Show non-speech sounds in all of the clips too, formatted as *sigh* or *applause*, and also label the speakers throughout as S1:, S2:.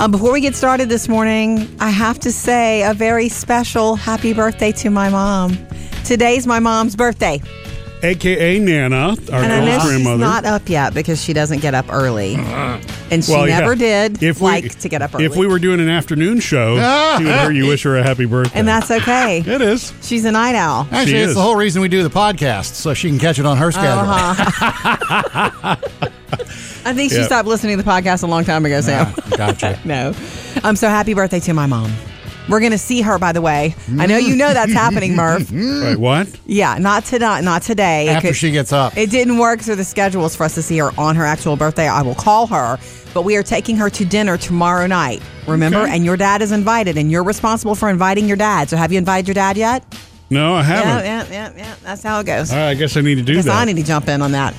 S1: Um, before we get started this morning, I have to say a very special happy birthday to my mom. Today's my mom's birthday.
S2: AKA Nana, our
S1: And I know
S2: old
S1: she's
S2: grandmother.
S1: not up yet because she doesn't get up early. And she
S2: Well, yeah.
S1: never did
S2: If we-
S1: like to get up early.
S2: If we were doing an afternoon show, *laughs* she would hear you wish her a happy birthday.
S1: and that's okay.
S2: it is.
S1: She's a night owl.
S3: Actually,
S2: She
S3: it's
S2: is.
S3: the whole reason we do the podcast, so she can catch it on her schedule.
S1: Uh-huh. *laughs* *laughs* I think she
S2: Yeah.
S1: stopped listening to the podcast a long time ago, Sam.
S3: Ah, gotcha. *laughs*
S1: no. I'm so happy birthday to my mom. We're going to see her, by the way. I know you know that's happening, Murph. *laughs*
S2: Wait, what?
S1: Yeah, not today. Not today. It
S3: After
S1: could-
S3: she gets up.
S1: It didn't work through the schedules for us to see her on her actual birthday. I will call her, but we are taking her to dinner tomorrow night. Remember?
S2: Okay.
S1: And your dad is invited, and you're responsible for inviting your dad. So have you invited your dad yet?
S2: No, I haven't.
S1: yeah, yeah, yeah. That's how it goes.
S2: All right, I guess I need to do
S1: Guess
S2: that.
S1: I need to jump in on that.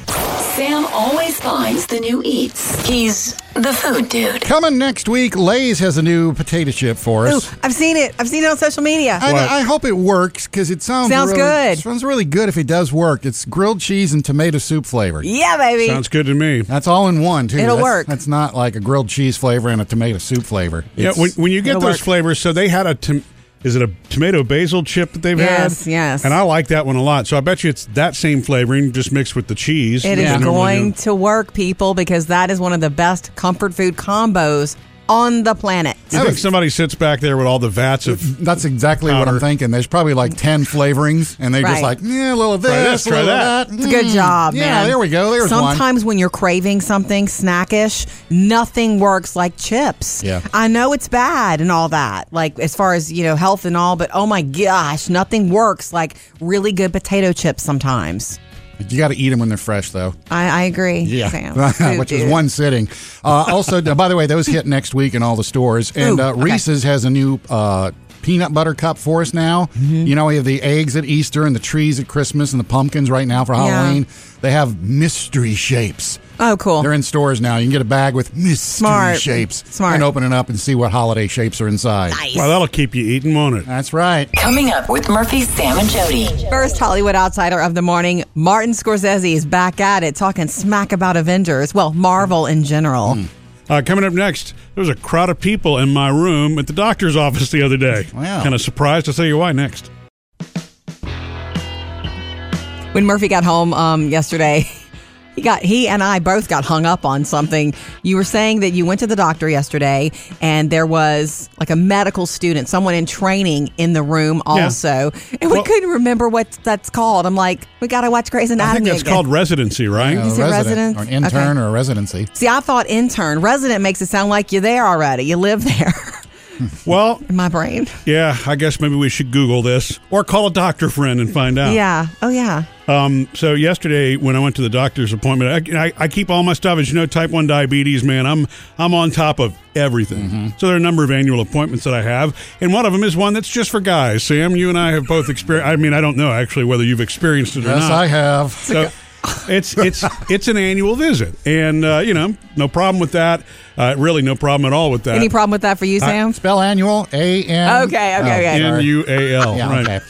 S4: Sam always finds the new eats. He's the food dude.
S3: Coming next week, Lay's has a new potato chip for
S1: Ooh,
S3: us.
S1: I've seen it. I've seen it on social media.
S3: I, I hope it works because it sounds
S1: Sounds
S3: really,
S1: good.
S3: Sounds really good if it does work. It's grilled cheese and tomato soup flavored.
S1: yeah, baby.
S2: Sounds good to me.
S3: That's all in one too.
S1: It'll
S3: That's-
S1: work.
S3: That's not like a grilled cheese flavor and a tomato soup flavor.
S2: Yeah,
S3: It's-
S2: when, when you get
S1: it'll
S2: those
S1: work.
S2: flavors, so they had a. Tom- is it a tomato basil chip that they've
S1: Yes,
S2: had?
S1: yes. Yes.
S2: And I like that one a lot. So I bet you it's that same flavoring, just mixed with the cheese.
S1: It is going
S2: do.
S1: to work, people, because that is one of the best comfort food combos on the planet.
S2: You think somebody sits back there with all the vats of
S3: That's exactly what I'm thinking. There's probably like 10 flavorings, and they're
S1: Right.
S3: just like, yeah, a little of this,
S2: Try this,
S3: a
S2: try
S3: little
S2: that.
S3: of that.
S1: It's a good
S3: Mm,
S1: job,
S3: yeah,
S1: man.
S3: there we go. There's one.
S1: Sometimes when you're craving something snackish, nothing works like chips.
S3: Yeah.
S1: I know it's bad and all that, like as far as, you know, health and all, but oh my gosh, nothing works like really good potato chips sometimes.
S3: You got to eat them when they're fresh, though.
S1: I, I agree.
S3: Yeah,
S1: Sam. *laughs*
S3: Which is one sitting. Uh, also, by the way, those hit next week in all the stores. And
S1: Ooh,
S3: uh,
S1: okay.
S3: Reese's has a new uh, peanut butter cup for us now.
S1: Mm-hmm.
S3: You know, we have the eggs at Easter and the trees at Christmas and the pumpkins right now for
S1: Yeah.
S3: Halloween. They have mystery shapes.
S1: Oh, cool.
S3: They're in stores now. You can get a bag with mystery
S1: Smart.
S3: shapes
S1: Smart.
S3: and open it up and see what holiday shapes are inside.
S1: Nice.
S2: Well, that'll keep you eating, won't it?
S3: That's right.
S4: Coming up with Murphy, Sam, and Jody.
S1: First Hollywood outsider of the morning, Martin Scorsese is back at it, talking smack about Avengers. Well, Marvel in general.
S3: Hmm.
S2: Uh, coming up next, there was a crowd of people in my room at the doctor's office the other day.
S3: Wow.
S2: Kind of surprised. I'll tell you why next.
S1: When Murphy got home um, yesterday, *laughs* he got he and I both got hung up on something. You were saying that you went to the doctor yesterday, and there was like a medical student, someone in training in the room also, and we
S2: Well-
S1: couldn't remember what that's called. I'm like, we got to watch Grey's Anatomy.
S2: I think that's
S1: again.
S2: called residency, right?
S3: A
S1: Is it oh, resident?
S3: or an intern
S1: Okay.
S3: or a residency.
S1: See, I thought intern. Resident makes it sound like you're there already. You live there. *laughs*
S2: Well,
S1: in my brain.
S2: yeah, I guess maybe we should Google this or call a doctor friend and find out.
S1: Yeah. Oh yeah.
S2: Um, so yesterday when I went to the doctor's appointment, I, I, I keep all my stuff. As you know, type one diabetes, man. I'm I'm on top of everything. So there are a number of annual appointments that I have, and one of them is one that's just for guys. Sam, you and I have both experienced. I mean, I don't know actually whether you've experienced it or
S3: Yes,
S2: not.
S3: Yes, I have.
S2: So it's it's it's an annual visit, and uh, you know, no problem with that. Uh, really, no problem at all with that.
S1: Any problem with that for you, Sam?
S3: Spell annual A N.
S1: Okay, okay, okay.
S2: N
S3: sorry.
S2: U A L.
S3: Yeah,
S2: right.
S3: okay.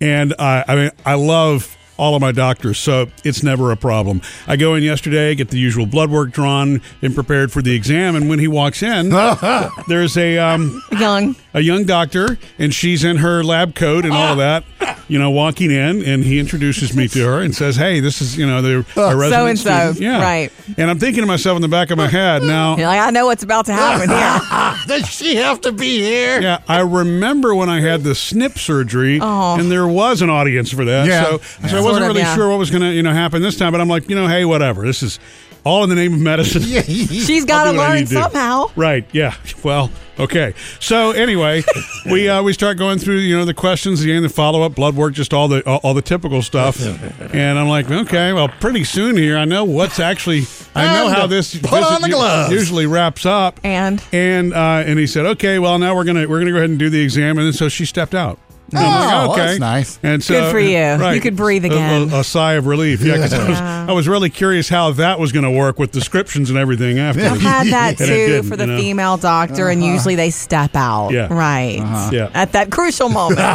S2: And I, I mean, I love all of my doctors, so it's never a problem. I go in yesterday, get the usual blood work drawn, and prepared for the exam. And when he walks in, *laughs* there's a um,
S1: Young.
S2: A young doctor, and she's in her lab coat and all of that. *laughs* You know, walking in, and he introduces me to her and says, "Hey, this is you know the oh, a resident
S1: So-and-so.
S2: Yeah,
S1: right.
S2: And I'm thinking to myself in the back of my head *laughs* now.
S1: You're like, I know what's about to happen here. *laughs*
S3: Does she have to be here?
S2: Yeah, I remember when I had the snip surgery,
S1: Oh.
S2: and there was an audience for that.
S3: Yeah.
S2: So,
S3: Yeah.
S2: so I wasn't
S1: of,
S2: really
S1: yeah.
S2: sure what was going to you know happen this time. But I'm like, you know, hey, whatever. This is all in the name of medicine. *laughs*
S1: She's got to
S2: I'll do what I
S1: learn
S2: need to do.
S1: somehow.
S2: Right. Yeah. Well. Okay. So anyway, *laughs* we uh, we start going through you know the questions, the end, the follow up, blood work, just all the all, all the typical stuff. *laughs* and I'm like, okay, well, pretty soon here, I know what's actually, I know how
S3: to
S2: this
S3: put
S2: visit
S3: on the gloves.
S2: usually wraps up.
S1: And
S2: And uh, and he said, okay, well now we're gonna we're gonna go ahead and do the exam, and then so she stepped out. And I'm like,
S3: Oh, oh that's nice.
S2: And so,
S1: Good for you. You could breathe again.
S2: A, a sigh of relief. Yeah, 'cause I, was, I was really curious how that was going to work with descriptions and everything after.
S1: I've had *laughs* that too for the
S2: you know?
S1: female doctor, and uh-huh. usually they step out.
S2: Yeah.
S1: Right. Uh-huh.
S2: Yeah.
S1: At that crucial moment. *laughs*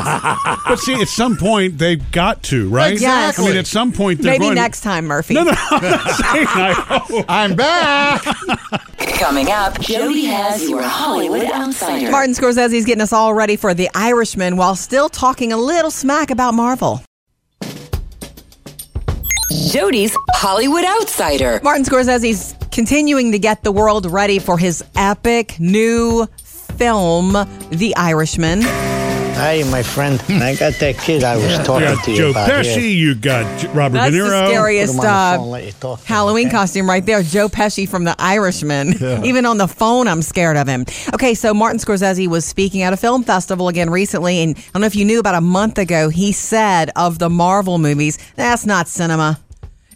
S2: But see, at some point they've got to, right?
S3: Exactly.
S2: I mean, at some point they're
S1: Maybe
S2: going
S1: next time, Murphy.
S2: No, no, I'm not saying I *laughs* hope.
S3: I'm back.
S4: Coming up, Jody has your Hollywood Outsider.
S1: Martin Scorsese's getting us all ready for The Irishman while still talking a little smack about Marvel.
S4: Jody's Hollywood Outsider.
S1: Martin Scorsese's continuing to get the world ready for his epic new film, The Irishman.
S5: Hey, my friend, I got that kid I was talking
S2: got
S5: to you
S2: Joe
S5: about.
S2: Pesci,
S5: here.
S2: you got Robert
S1: That's
S2: De Niro.
S1: scariest
S5: Put him on the
S1: uh,
S5: phone, let you talk to him,
S1: Halloween
S5: okay?
S1: costume right there. Joe Pesci from The Irishman. Even on the phone, I'm scared of him. Okay, so Martin Scorsese was speaking at a film festival again recently, and I don't know if you knew about a month ago, he said of the Marvel movies, that's not cinema.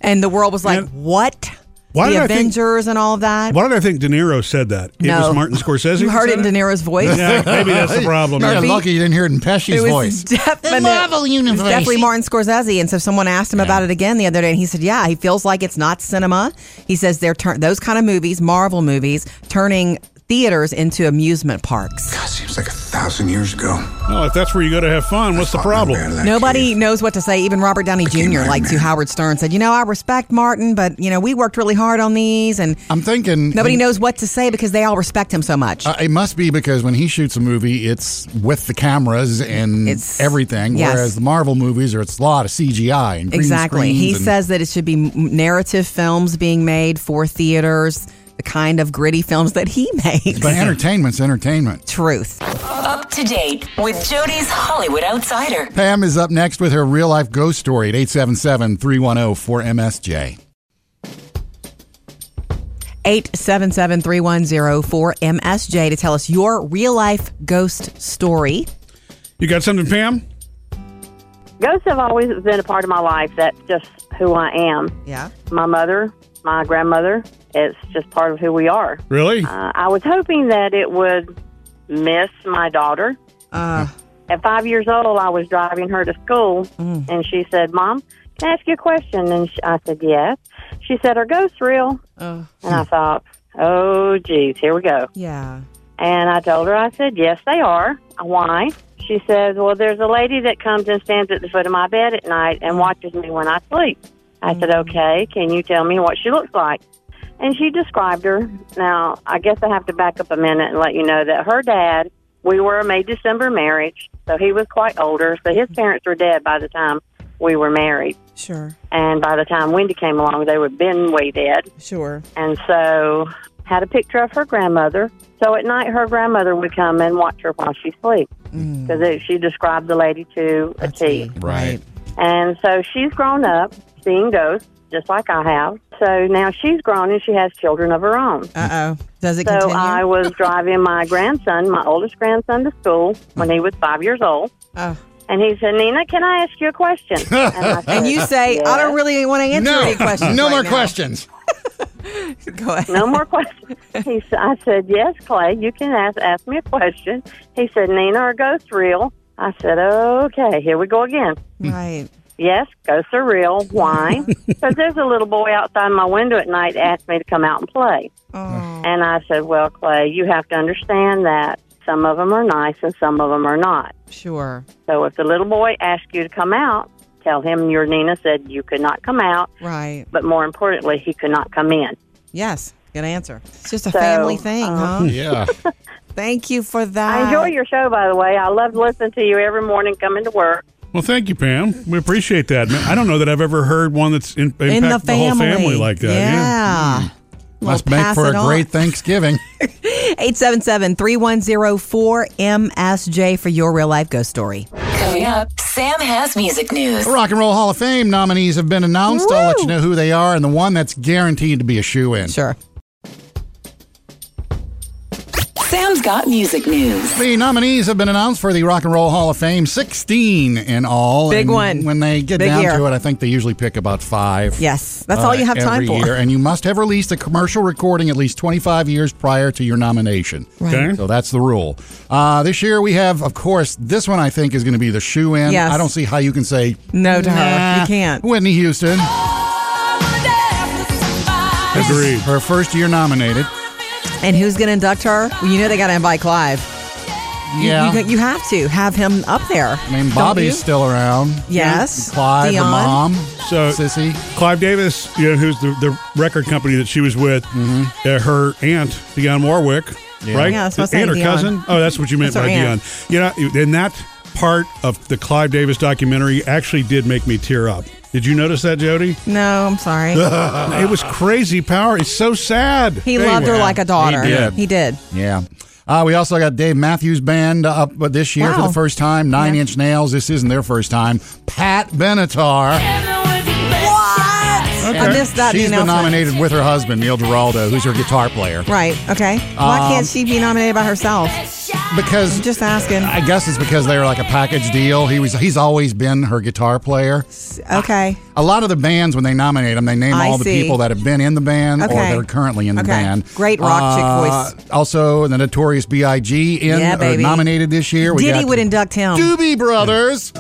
S1: And the world was like,
S2: And-
S1: what?
S2: Why
S1: the
S2: did I think-
S1: Avengers and all of that?
S2: Why did I think De Niro said that? It
S1: No.
S2: was Martin *laughs* Scorsese.
S1: You heard it in De Niro's voice?
S2: Yeah, *laughs* maybe that's the *laughs* problem.
S3: Yeah,
S1: Murphy?
S3: lucky you didn't hear it in Pesci's
S1: It was
S3: voice.
S1: definitely,
S3: The Marvel
S1: it was
S3: universe.
S1: definitely Martin Scorsese. And so someone asked him about it again the other day, and he said, "Yeah, he feels like it's not cinema. He says they're turn those kind of movies, Marvel movies, turning theaters into amusement parks.
S6: God, seems like a thousand years ago.
S2: Oh, if that's where you go to have fun, what's the
S6: Fought my way out
S2: problem?
S1: Nobody
S6: cave.
S1: knows what to say. Even Robert Downey
S6: Became
S1: Jr.
S6: Iron
S1: like to Howard Stern said, "You know, I respect Martin, but you know, we worked really hard on these, and
S3: I'm thinking
S1: nobody knows what to say because they all respect him so much."
S3: Uh, it must be because when he shoots a movie, it's with the cameras and
S1: It's-
S3: everything.
S1: yes.
S3: Whereas the Marvel movies are it's a lot of CGI and green
S1: Exactly. He
S3: and-
S1: says that it should be narrative films being made for theaters, the kind of gritty films that he *laughs* makes.
S3: But entertainment's entertainment.
S1: Truth.
S4: Up to date with Jody's Hollywood Outsider.
S3: Pam is up next with her real life ghost story at 877 310 4MSJ.
S1: 877-310-4MSJ to tell us your real life ghost story.
S2: You got something, Pam?
S7: Ghosts have always been a part of my life. That's just who I am.
S1: Yeah.
S7: My mother, my grandmother, it's just part of who we are.
S2: Really?
S7: Uh, I was hoping that it would miss my daughter.
S1: Uh,
S7: At five years old, I was driving her to school, and she said, Mom, can I ask you a question? And sh I said, Yes. She said, Are ghosts real?
S1: uh,
S7: And I thought, Oh, geez, here we go.
S1: yeah.
S7: And I told her, I said, yes, they are. Why? She says, well, there's a lady that comes and stands at the foot of my bed at night and watches me when I sleep. I said, okay, can you tell me what she looks like? And she described her. Now, I guess I have to back up a minute and let you know that her dad, we were a May December marriage, so he was quite older. So his parents were dead by the time we were married.
S1: Sure.
S7: And by the time Wendy came along, they were been way dead.
S1: Sure.
S7: And so had a picture of her grandmother. So at night, her grandmother would come and watch her while she slept because mm. she described the lady to a T.
S3: Right.
S7: And so she's grown up seeing ghosts, just like I have. So now she's grown and she has children of her own.
S1: Uh oh. Does it
S7: So
S1: continue?
S7: I was *laughs* driving my grandson, my oldest grandson, to school when he was five years old.
S1: Oh.
S7: And he said, Nina, can I ask you a question? *laughs* And, I said,
S1: And you say, I don't really want to answer
S3: No,
S1: any questions.
S3: no
S1: right
S3: more
S1: now."
S3: questions. *laughs*
S1: Go ahead.
S7: No more questions. He, s- I said, yes, Clay, you can ask, ask me a question. He said, Nina, are ghosts real? I said, okay, here we go again.
S1: Right.
S7: Yes, ghosts are real. Why? Because *laughs* there's a little boy outside my window at night asked me to come out and play.
S1: Oh.
S7: And I said, well, Clay, you have to understand that some of them are nice and some of them are not.
S1: Sure.
S7: So if the little boy asks you to come out, tell him your Nina said you could not come out,
S1: Right.
S7: but more importantly, he could not come in.
S1: Yes. Good answer. It's just a
S7: So,
S1: family thing, huh?
S7: um,
S3: Yeah. *laughs*
S1: Thank you for that.
S7: I enjoy your show, by the way. I love listening to you every morning coming to work.
S2: Well, thank you, Pam. We appreciate that. Man, I don't know that I've ever heard one that's in,
S1: in
S2: impact
S1: the family.
S2: whole family like that.
S1: Yeah. Hmm.
S3: Must
S1: Well,
S3: make for a
S1: on.
S3: great Thanksgiving. *laughs*
S1: 877-310-4MSJ for your real life ghost story.
S4: Coming up, Sam has music news.
S3: The Rock and Roll Hall of Fame nominees have been announced. I'll let you know who they are and the one that's guaranteed to be a shoe in.
S1: Sure.
S4: Sam's got music news.
S3: The nominees have been announced for the Rock and Roll Hall of Fame, 16 in all.
S1: Big
S3: and
S1: one.
S3: When they get
S1: Big
S3: down
S1: year.
S3: to it, I think they usually pick about five.
S1: Yes, that's all
S3: uh,
S1: you have time
S3: every
S1: for.
S3: Year. And you must have released a commercial recording at least 25 years prior to your nomination.
S2: Okay.
S3: So that's the rule. Uh, this year we have, of course, this one I think is going to be the shoe in.
S1: Yes.
S3: I don't see how you can say
S1: No to her. You can't.
S3: Whitney Houston,
S2: Agreed.
S3: her first year nominated.
S1: And who's going to induct her? Well, you know they got to invite Clive. You-
S3: Yeah.
S1: You, you have to have him up there.
S3: I mean, Bobby's still around.
S1: Yes.
S3: Clive,
S1: Dion.
S3: her mom,
S2: So-
S3: Cissy.
S2: Clive Davis, you know, who's the, the record company that she was with, uh, her aunt, Dionne Warwick,
S3: Yeah.
S2: right?
S1: Yeah, that's what I was
S2: aunt or cousin? Oh, that's what you meant
S1: That's
S2: by
S1: her
S2: Dionne.
S1: aunt.
S2: You know, and that part of the Clive Davis documentary actually did make me tear up. Did you notice that, Jody?
S1: No, I'm sorry. *laughs*
S2: it was crazy power. It's so sad.
S1: He loved her like a daughter.
S3: he did.
S1: He did.
S3: Yeah. Uh, we also got Dave Matthews Band up this year for the first time. Nine
S1: Yeah.
S3: Inch Nails. This isn't their first time. Pat Benatar.
S1: I missed that.
S3: She's
S1: the
S3: been nominated with her husband, Neil Giraldo, who's her guitar player.
S1: Right. Okay. Why
S3: Um,
S1: can't she be nominated by herself?
S3: Because
S1: I'm just asking.
S3: I guess it's because they were like a package deal. He was he's always been her guitar player.
S1: Okay.
S3: A lot of the bands when they nominate them, they name
S1: I
S3: all the people that have been in the band or
S1: Okay.
S3: that are currently in the
S1: Okay.
S3: band.
S1: Great rock chick
S3: Uh,
S1: voice.
S3: Also, the Notorious B.I.G. in
S1: Yeah,
S3: uh, nominated this year. We
S1: Diddy would
S3: the
S1: induct him.
S3: Doobie Brothers.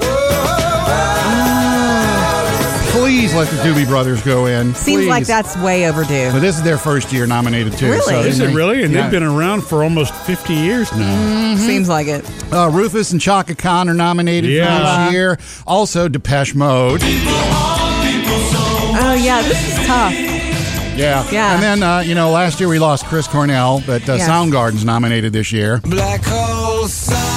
S3: Please let the Doobie Brothers go in.
S1: Seems like that's way overdue.
S3: But this is their first year nominated too.
S1: Really?
S3: So
S2: Is
S3: they-
S2: it really? And
S3: yeah.
S2: they've been around for almost 50 years now.
S1: Seems like it.
S3: Uh, Rufus and Chaka Khan are nominated
S2: Yeah.
S3: for this year. Also, Depeche Mode.
S1: Oh yeah, this is tough.
S3: Yeah.
S1: Yeah.
S3: And then, uh, you know, last year we lost Chris Cornell, but uh,
S1: Yes.
S3: Soundgarden's nominated this year.
S8: Black hole sun, won't you come?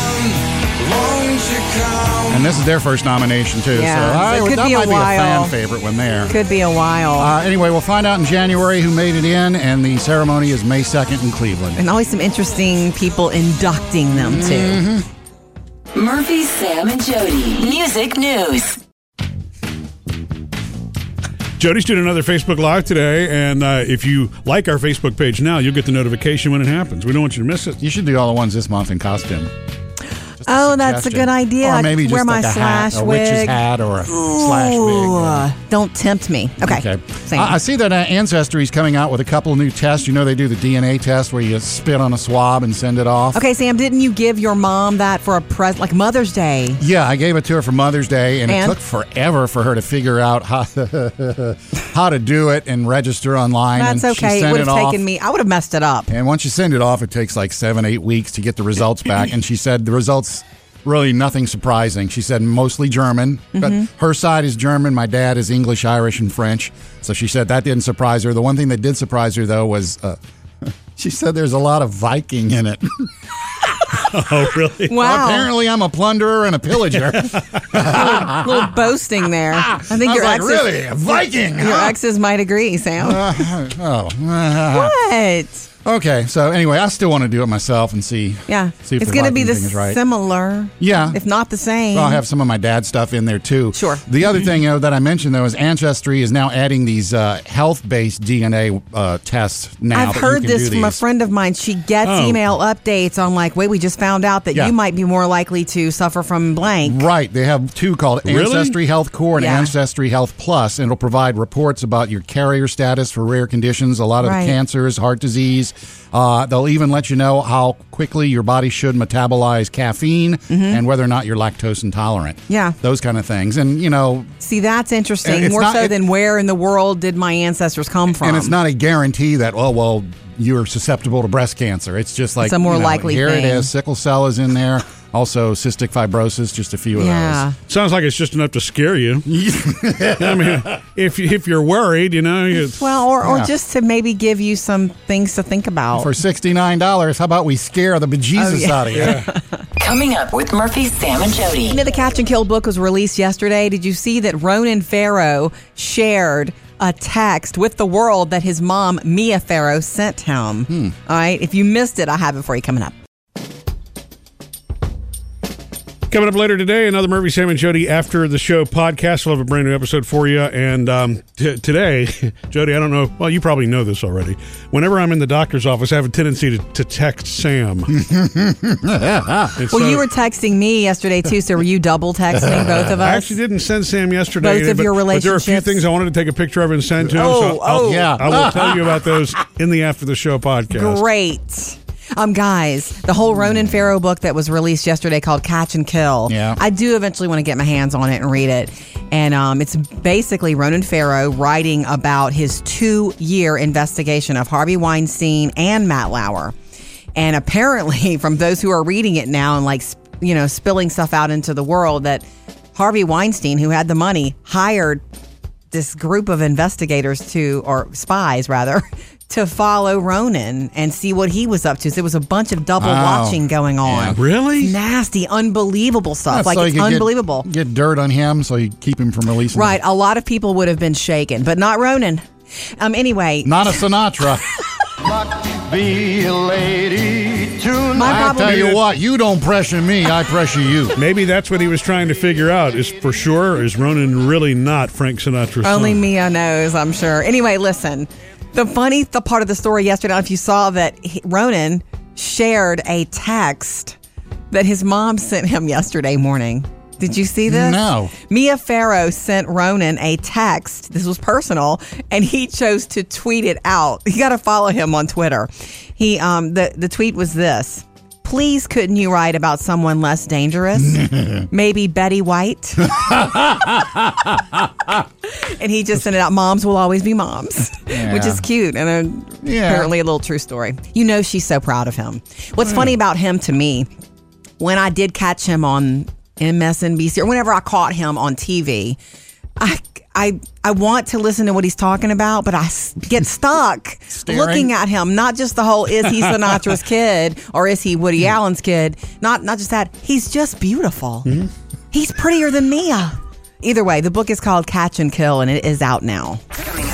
S3: And this is their first nomination, too.
S1: Yeah,
S3: So,
S1: so
S3: I-
S1: it could
S3: that
S1: be a
S3: might be a fan favorite one there.
S1: Could be a while.
S3: Uh, anyway, we'll find out in January who made it in, and the ceremony is May 2nd in Cleveland.
S1: and always some interesting people inducting them too.
S4: Murphy, Sam, and Jody. Music news.
S2: Jody's doing another Facebook Live today, and uh, if you like our Facebook page now, you'll get the notification when it happens. We don't want you to miss it.
S3: You should do all the ones this month in costume.
S1: Oh, that's a good idea.
S3: Or maybe just
S1: wear my
S3: like a
S1: slash
S3: hat, a witch's
S1: wig.
S3: hat, or a slash wig.
S1: Ooh, don't tempt me. Okay.
S3: Okay.
S1: Same.
S3: I, I see that uh, Ancestry is coming out with a couple of new tests. You know, they do the DNA test where you spit on a swab and send it off.
S1: okay, Sam, didn't you give your mom that for a present, like Mother's Day?
S3: Yeah, I gave it to her for Mother's Day, and,
S1: And?
S3: it took forever for her to figure out how *laughs* how to do it and register online.
S1: That's
S3: and she
S1: okay. It would have
S3: off.
S1: taken me. I would have messed it up.
S3: And once you send it off, it takes like seven, eight weeks to get the results back. and she said the results really nothing surprising. She said mostly German, but
S1: Mm-hmm.
S3: her side is German. My dad is English, Irish, and French. So she said that didn't surprise her. The one thing that did surprise her though was. Uh, *laughs* She said there's a lot of Viking in it. *laughs* *laughs*
S2: Oh, really?
S1: Wow.
S3: Apparently, I'm a plunderer and a pillager. *laughs* *laughs*
S1: a little boasting there. Ah, I think
S3: I was
S1: your
S3: like,
S1: exes,
S3: really? A Viking?
S1: your
S3: huh?
S1: exes might agree, Sam.
S3: Uh, oh.
S1: what?
S3: Okay, so anyway, I still want to do it myself and see.
S1: Yeah.
S3: See if
S1: it's going to be
S3: Viking
S1: the
S3: thing is right.
S1: similar.
S3: Yeah.
S1: If not the same.
S3: I'll have some of my dad's stuff in there too.
S1: Sure.
S3: The other thing you know, that I mentioned though is Ancestry is now adding these uh, health-based DNA uh, tests now.
S1: I've heard this
S3: do
S1: from a friend of mine. She gets
S2: Oh.
S1: email updates on like, wait, we just found out that
S3: Yeah.
S1: you might be more likely to suffer from blank.
S3: Right. They have two called
S2: Really?
S3: Ancestry Health Core and
S1: Yeah.
S3: Ancestry Health Plus, and it'll provide reports about your carrier status for rare conditions, a lot of
S1: Right.
S3: cancers, heart disease. Uh, they'll even let you know how quickly your body should metabolize caffeine and whether or not you're lactose intolerant.
S1: Mm-hmm. Yeah.
S3: Those kind of things. And, you know,
S1: See, that's interesting. More
S3: not-
S1: so
S3: it-
S1: than where in the world did my ancestors come from?
S3: and it's not a guarantee that, oh, well, you're susceptible to breast cancer. It's just like
S1: It's a more
S3: you know,
S1: likely
S3: Here
S1: thing.
S3: it is. Sickle cell is in there. *laughs* Also, cystic fibrosis. Just a few of
S1: Yeah.
S2: Sounds like it's just enough to scare you. *laughs* I mean, if you- if you're worried, you know, it's,
S1: Well, or, or
S3: Yeah.
S1: just to maybe give you some things to think about.
S3: For sixty nine dollars, how about we scare the bejesus
S1: Oh, yeah.
S3: out of you? *laughs*
S4: Coming up with Murphy, Sam, and Jody.
S1: You know, the Catch and Kill book was released yesterday. Did you see that Ronan Farrow shared a text with the world that his mom, Mia Farrow, sent him?
S3: Hmm.
S1: All right. If you missed it, I have it for you coming up.
S2: Coming up later today, another Murphy, Sam, and Jody after the show podcast. We'll have a brand new episode for you. And um, t- today, *laughs* Jody, I don't know. Well, you probably know this already. Whenever I'm in the doctor's office, I have a tendency to, to text Sam. *laughs* And
S1: Well,
S2: so-
S1: you were texting me yesterday too, so were you double texting *laughs* both of us?
S2: I actually didn't send Sam yesterday.
S1: Both of
S2: but,
S1: your
S2: but there are a few things I wanted to take a picture of and send to him.
S1: Oh,
S2: so I'll,
S1: oh.
S3: Yeah.
S2: I will tell you about those in the after the show podcast.
S1: Great. Um, guys, the whole Ronan Farrow book that was released yesterday called Catch and Kill.
S3: Yeah.
S1: I do eventually want to get my hands on it and read it. And um, it's basically Ronan Farrow writing about his two year investigation of Harvey Weinstein and Matt Lauer. And apparently, *laughs* from those who are reading it now and like, you know, spilling stuff out into the world, that Harvey Weinstein, who had the money, hired this group of investigators to, or spies rather, *laughs* to follow Ronan and see what he was up to. So there was a bunch of double
S3: Wow.
S1: watching going on.
S2: Really?
S1: Nasty, unbelievable stuff.
S3: That's
S1: like
S3: so
S1: it's
S3: could get-
S1: unbelievable.
S3: Get, dirt on him so you keep him from releasing.
S1: Right. A lot of people would have been shaken, but not Ronan. Um. Anyway, *laughs*
S3: Not a Sinatra.
S8: Be a lady tonight.
S1: my
S3: I
S1: problem.
S3: tell you what, you don't pressure me, I pressure you. *laughs*
S2: Maybe that's what he was trying to figure out. Is for sure is Ronan really not Frank Sinatra's
S1: Only
S2: son?
S1: Mia knows, I'm sure. Anyway, listen. The funny the part of the story yesterday, I don't know if you saw that he, Ronan shared a text that his mom sent him yesterday morning. Did you see this?
S3: No.
S1: Mia Farrow sent Ronan a text. This was personal, and he chose to tweet it out. You got to follow him on Twitter. He um the the tweet was this. Please, couldn't you write about someone less dangerous? *laughs* Maybe Betty White. *laughs* and he just sent it out. Moms will always be moms, which is cute and a,
S3: Yeah.
S1: apparently a little true story. You know, she's so proud of him. What's funny hmm. about him to me, when I did catch him on MSNBC or whenever I caught him on TV, I. I, I want to listen to what he's talking about, but I get *laughs* stuck looking at him. Not just the whole is he Sinatra's *laughs* kid or is he Woody mm-hmm. Allen's kid? Not not just that. He's just beautiful. Mm-hmm. He's prettier than Mia. Either way, the book is called Catch and Kill, and it is out now.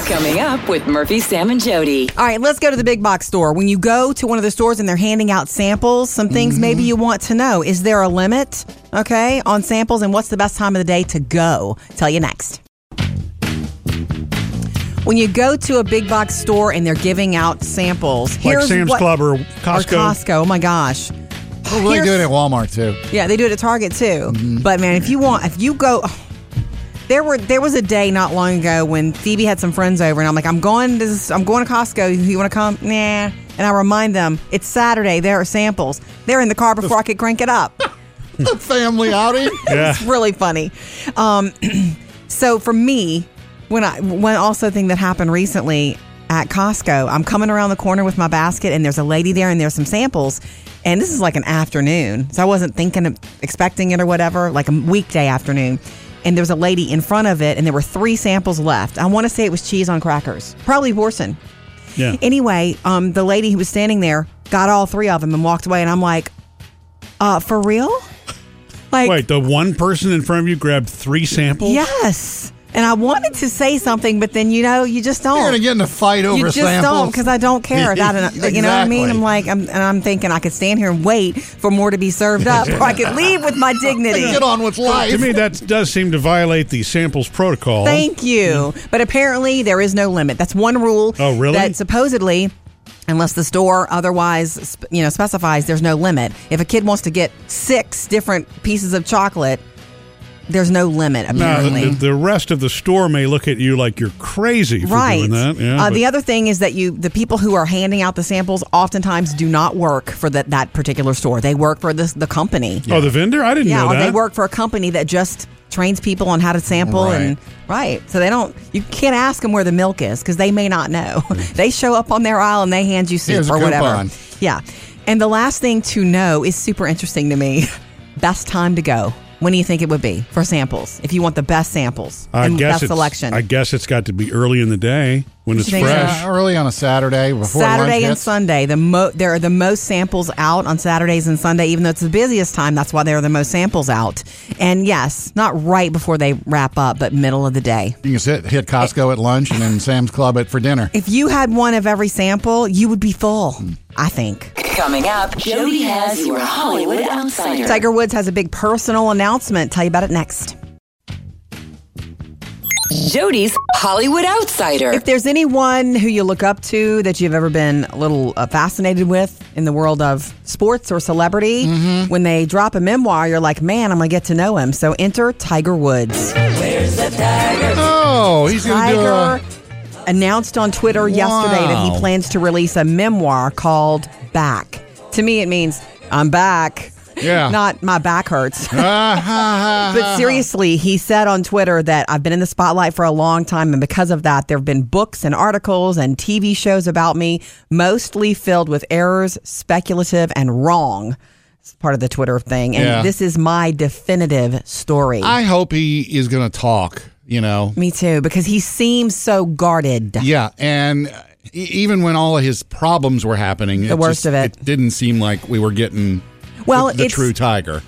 S4: Coming up with Murphy, Sam, and Jody.
S1: All right, let's go to the big box store. When you go to one of the stores and they're handing out samples, some things maybe mm-hmm. you want to know. Is there a limit, okay, on samples? And what's the best time of the day to go? Tell you next. When you go to a big box store and they're giving out samples,
S2: Like
S1: here's
S2: Sam's
S1: what-
S2: Club or
S1: Or
S2: Costco.
S1: Costco. Oh my gosh.
S3: They
S1: Here's-
S3: do it at Walmart too.
S1: Yeah, they do it at Target too. But man, if you want, if you go, *sighs* there were there was a day not long ago when Phoebe had some friends over, and I'm like, I'm going to this, I'm going to Costco. You want to come? Nah. And I remind them it's Saturday. There are samples. They're in the car before I could crank it up. *laughs*
S3: The family outing. *laughs*
S2: Yeah.
S1: It's really funny. Um, *clears throat* so for me, when I one also thing that happened recently at Costco, I'm coming around the corner with my basket, and there's a lady there, and there's some samples. And this is like an afternoon, so I wasn't thinking of expecting it or whatever, like a weekday afternoon. And there was a lady in front of it, and there were three samples left. I want to say it was cheese on crackers, probably Boursin.
S2: Yeah.
S1: Anyway, um, the lady who was standing there got all three of them and walked away, and I'm like, uh, for real? *laughs* Like,
S2: Wait, the one person in front of you grabbed three samples?
S1: Yes. And I wanted to say something, but then you know you just don't.
S3: You're gonna get in a fight over
S1: you just
S3: samples.
S1: don't because I don't care about it. *laughs* You know what I mean? I'm like, I'm, and I'm thinking I could stand here and wait for more to be served up, or I could *laughs* leave with my dignity.
S3: Get on with life.
S2: To me, that does seem to violate the samples protocol.
S1: Thank you. But apparently, there is no limit. That's one rule.
S2: Oh, really?
S1: That supposedly, unless the store otherwise, you know, specifies, there's no limit. If a kid wants to get six different pieces of chocolate, there's no limit.
S2: Now,
S1: Apparently.
S2: the, the rest of the store may look at you like you're crazy for
S1: right.
S2: doing that. Yeah,
S1: uh, the other thing is that you, the people who are handing out the samples, oftentimes do not work for that that particular store. They work for this the company.
S2: oh, the vendor? I didn't
S1: Yeah,
S2: know
S1: or
S2: that.
S1: they work for a company that just trains people on how to sample and right. So they don't. You can't ask them where the milk is because they may not know. *laughs* they show up on their aisle and they hand you soup
S3: Here's
S1: or whatever. Yeah. And the last thing to know is super interesting to me. *laughs* Best time to go. When do you think it would be for samples? If you want the best samples
S2: I
S1: and
S2: guess
S1: best
S2: it's,
S1: selection,
S2: I guess it's got to be early in the day when it's
S1: you uh, so?
S2: fresh.
S3: Yeah, early on a Saturday before lunch
S1: Saturday and
S3: hits.
S1: Sunday. The mo- there are the most samples out on Saturdays and Sunday, even though it's the busiest time. That's why there are the most samples out. And yes, not right before they wrap up, but middle of the day.
S3: You can sit, hit Costco at lunch and then Sam's Club at for dinner.
S1: If you had one of every sample, you would be full. I think.
S4: Coming up, Jody has your Hollywood Outsider.
S1: Tiger Woods has a big personal announcement. Tell you about it next.
S4: Jody's Hollywood Outsider.
S1: If there's anyone who you look up to that you've ever been a little uh, fascinated with in the world of sports or celebrity,
S3: Mm-hmm.
S1: when they drop a memoir, you're like, man, I'm going to get to know him. So enter Tiger Woods. Where's the tiger?
S3: Oh, he's going to do a.
S1: Announced on Twitter yesterday that he plans to release a memoir called Back. To me, it means I'm back.
S3: Yeah.
S1: Not my back hurts.
S3: but *laughs* uh-huh.
S1: But seriously, he said on Twitter that I've been in the spotlight for a long time, and because of that, there have been books and articles and TV shows about me, mostly filled with errors, speculative, and wrong. It's part of the Twitter thing. And
S3: Yeah.
S1: this is my definitive story.
S3: I hope he is going to talk, you know.
S1: me too, because he seems so guarded.
S3: Yeah, and even when all of his problems were happening,
S1: The worst of it.
S3: it didn't seem like we were getting
S1: Well,
S3: the, the true tiger.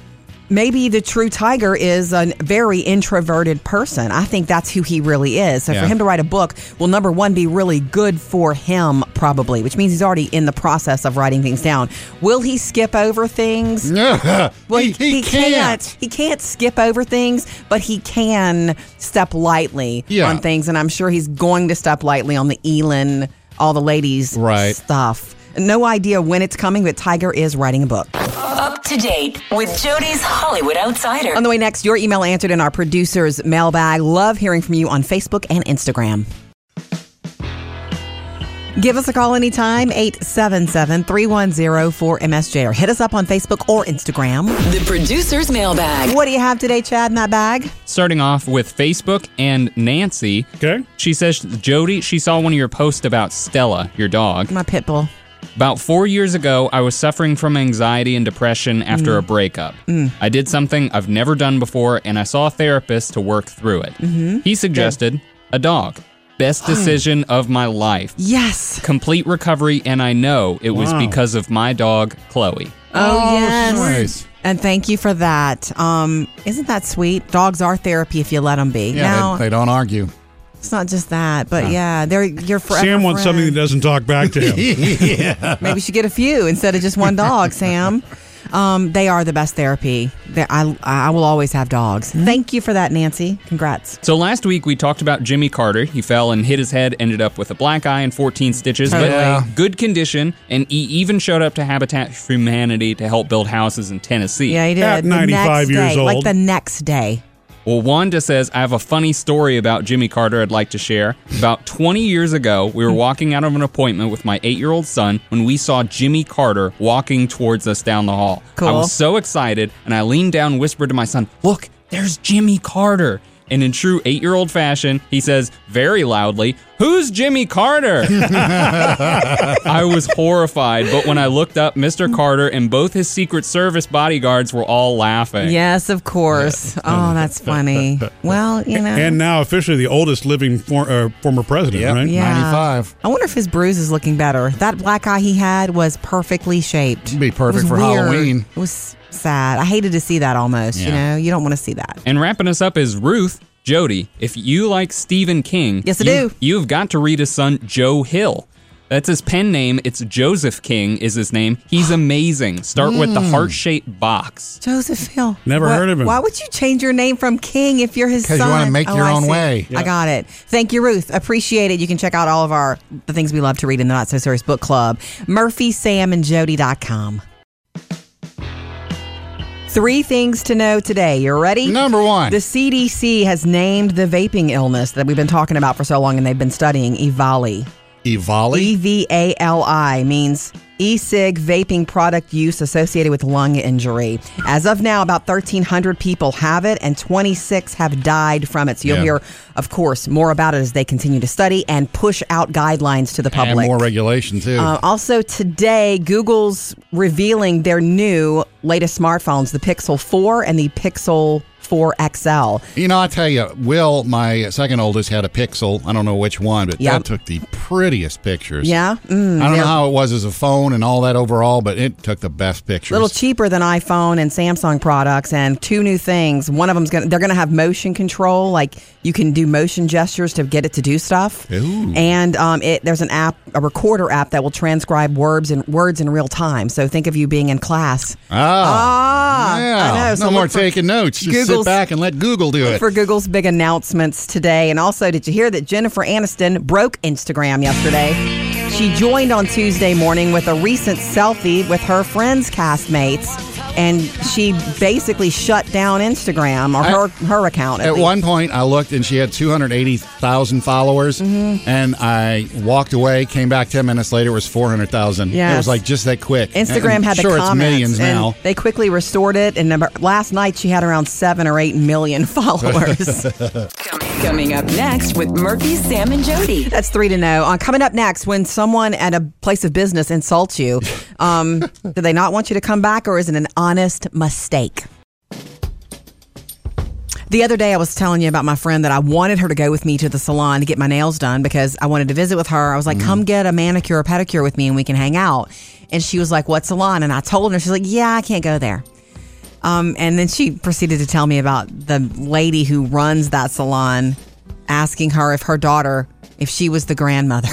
S1: maybe the true tiger is a very introverted person. I think that's who he really is. So
S3: Yeah.
S1: for him to write a book will number one be really good for him probably, which means he's already in the process of writing things down. Will he skip over things? *laughs*
S3: well,
S1: Well,
S3: he, he, can't.
S1: He can't skip over things, but he can step lightly
S3: Yeah.
S1: on things, and I'm sure he's going to step lightly on the Elin, all the ladies
S3: Right.
S1: stuff. No idea when it's coming, but Tiger is writing a book.
S4: Up to date with Jody's Hollywood Outsider.
S1: On the way next, your email answered in our producer's mailbag. Love hearing from you on Facebook and Instagram. Give us a call anytime, 877 310 4MSJ, or hit us up on Facebook or Instagram.
S4: The producer's mailbag.
S1: What do you have today, Chad, in that bag?
S9: Starting off with Facebook and Nancy.
S2: Okay.
S9: She says, Jody, she saw one of your posts about Stella, your dog.
S1: My pit bull.
S9: About four years ago, I was suffering from anxiety and depression after a mm. breakup. Mm. I did something I've never done before, and I saw a therapist to work through it. Mm-hmm. He suggested a dog. Best decision of my life.
S1: Yes.
S9: Complete recovery, and I know it was because of my dog, Chloe.
S1: Oh, oh yes.
S3: nice.
S1: And thank you for that. Um, isn't that sweet? Dogs are therapy if you let them be.
S3: Yeah,
S1: now,
S3: they, they don't argue.
S1: It's not just that, but yeah, they're your forever
S2: Sam wants
S1: friend.
S2: something that doesn't talk back to him. *laughs*
S1: Maybe you should get a few instead of just one dog, Sam. Um, they are the best therapy. They, I, I will always have dogs. Thank you for that, Nancy. Congrats.
S9: So last week we talked about Jimmy Carter. He fell and hit his head, ended up with a black eye and 14 stitches, but
S3: Yeah.
S9: good condition. And he even showed up to Habitat for Humanity to help build houses in Tennessee.
S1: Yeah, he did.
S2: At
S1: The
S2: 95
S1: next
S2: years
S1: day, Like the next day.
S9: Well, Wanda says, I have a funny story about Jimmy Carter I'd like to share. About 20 years ago, we were walking out of an appointment with my eight year old son when we saw Jimmy Carter walking towards us down the hall.
S1: Cool.
S9: I was so excited, and I leaned down and whispered to my son, Look, there's Jimmy Carter. And in true eight year old fashion, he says very loudly, Who's Jimmy Carter? *laughs* I was horrified, but when I looked up, Mr. Carter and both his Secret Service bodyguards were all laughing.
S1: Yes, of course. Oh, that's funny. Well, you know.
S2: and now officially the oldest living for, uh, former president,
S3: Yep.
S2: right?
S1: yeah.
S3: 95.
S1: I wonder if his bruise is looking better. That black eye he had was perfectly shaped.
S3: It'd be
S1: It
S3: perfect
S1: was
S3: for
S1: weird.
S3: Halloween.
S1: It was sad. I hated to see that almost. You know, you don't want to see that.
S9: And wrapping us up is Ruth. Jody, if you like Stephen King,
S1: Yes, I
S9: you,
S1: do.
S9: You've got to read his son, Joe Hill. That's his pen name. It's Joseph King is his name. He's amazing. Start with
S1: Hmm.
S9: the heart-shaped box.
S1: Joseph Hill.
S2: Never
S1: Wha-
S2: heard of him.
S1: Why would you change your name from King if you're his
S3: 'Cause
S1: son?
S3: Because you wanna make
S1: Oh,
S3: your
S1: I
S3: own
S1: see.
S3: way.
S1: I got it. Thank you, Ruth. Appreciate it. You can check out all of our the things we love to read in the Not So Serious Book Club. MurphySamandJody.com. Three things to know today. You're ready?
S3: Number one.
S1: The CDC has named the vaping illness that we've been talking about for so long and they've been studying EVALI.
S3: Evali.
S1: E V A L I means e cig vaping product use associated with lung injury. As of now, about 1,300 people have it and 26 have died from it. So you'll
S3: Yeah.
S1: hear, of course, more about it as they continue to study and push out guidelines to the public.
S3: and more regulation, too.
S1: Uh, also, today, Google's revealing their new latest smartphones, the Pixel 4 and the Pixel 4XL.
S3: You know, I tell you, Will, my second oldest, had a Pixel. I don't know which one, but
S1: Yep.
S3: that took the prettiest pictures.
S1: Yeah? Mm,
S3: I don't
S1: they're
S3: know how it was as a phone and all that overall, but it took the best pictures.
S1: A little cheaper than iPhone and Samsung products, and two new things. One of them's gonna they're gonna have motion control, like you can do motion gestures to get it to do stuff.
S3: Ooh.
S1: And um, it there's an app, a recorder app that will transcribe words in words in real time. So think of you being in class.
S3: Ah, yeah.
S1: I know. So
S3: no more
S1: for
S3: taking notes. Just
S1: Google's-
S3: sit back and let Google do it.
S1: for Google's big announcements today. And also, did you hear that Jennifer Aniston broke Instagram yesterday? She joined on Tuesday morning with a recent selfie with her friends' castmates, and she basically shut down Instagram or her her account.
S3: At
S1: least.
S3: one point, I looked and she had 280,000 followers,
S1: Mm-hmm.
S3: and I walked away. Came back 10 minutes later, it was 400,000. Yeah,
S1: It
S3: was like just that quick.
S1: Instagram
S3: And
S1: had the
S3: sure
S1: comments,
S3: it's millions now.
S1: They quickly restored it, and about- last night she had around seven or eight million *laughs* followers. *laughs*
S4: Coming up next with Murphy, Sam, and Jody.
S1: That's three to know. Uh, coming up next, when someone at a place of business insults you, um, *laughs* do they not want you to come back, or is it an honest mistake? The other day, I was telling you about my friend that I wanted her to go with me to the salon to get my nails done because I wanted to visit with her. I was like, come get a manicure or pedicure with me and we can hang out. And she was like, what salon? And I told her, she's like, yeah, I can't go there. Um, and then she proceeded to tell me about the lady who runs that salon asking her if her daughter, if she was the grandmother.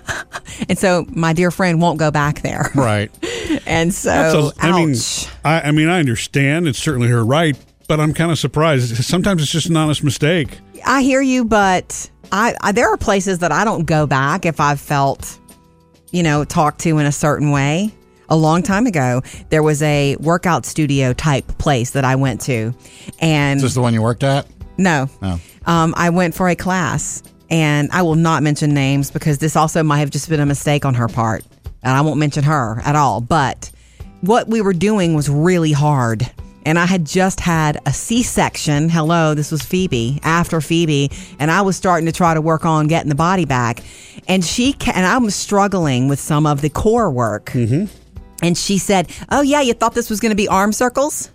S1: *laughs* and so my dear friend won't go back there.
S3: Right. *laughs*
S1: And so,
S2: That's a- I mean,
S1: ouch.
S2: I, I mean, I understand. It's certainly her right, but I'm kind of surprised. Sometimes it's just an honest mistake.
S1: I hear you, but I, I there are places that I don't go back if I've felt, you know, talked to in a certain way. A long time ago, there was a workout studio type place that I went to, and
S3: Is this the one you worked at?
S1: no,
S3: No.
S1: Um, I went for a class, and I will not mention names because this also might have just been a mistake on her part, and I won't mention her at all. But what we were doing was really hard. And I had just had a C section. Hello, this was Phoebe after Phoebe. And I was starting to try to work on getting the body back. And she, ca- and I was struggling with some of the core work. Mm-hmm. And she said, Oh, yeah, you thought this was going to be arm circles?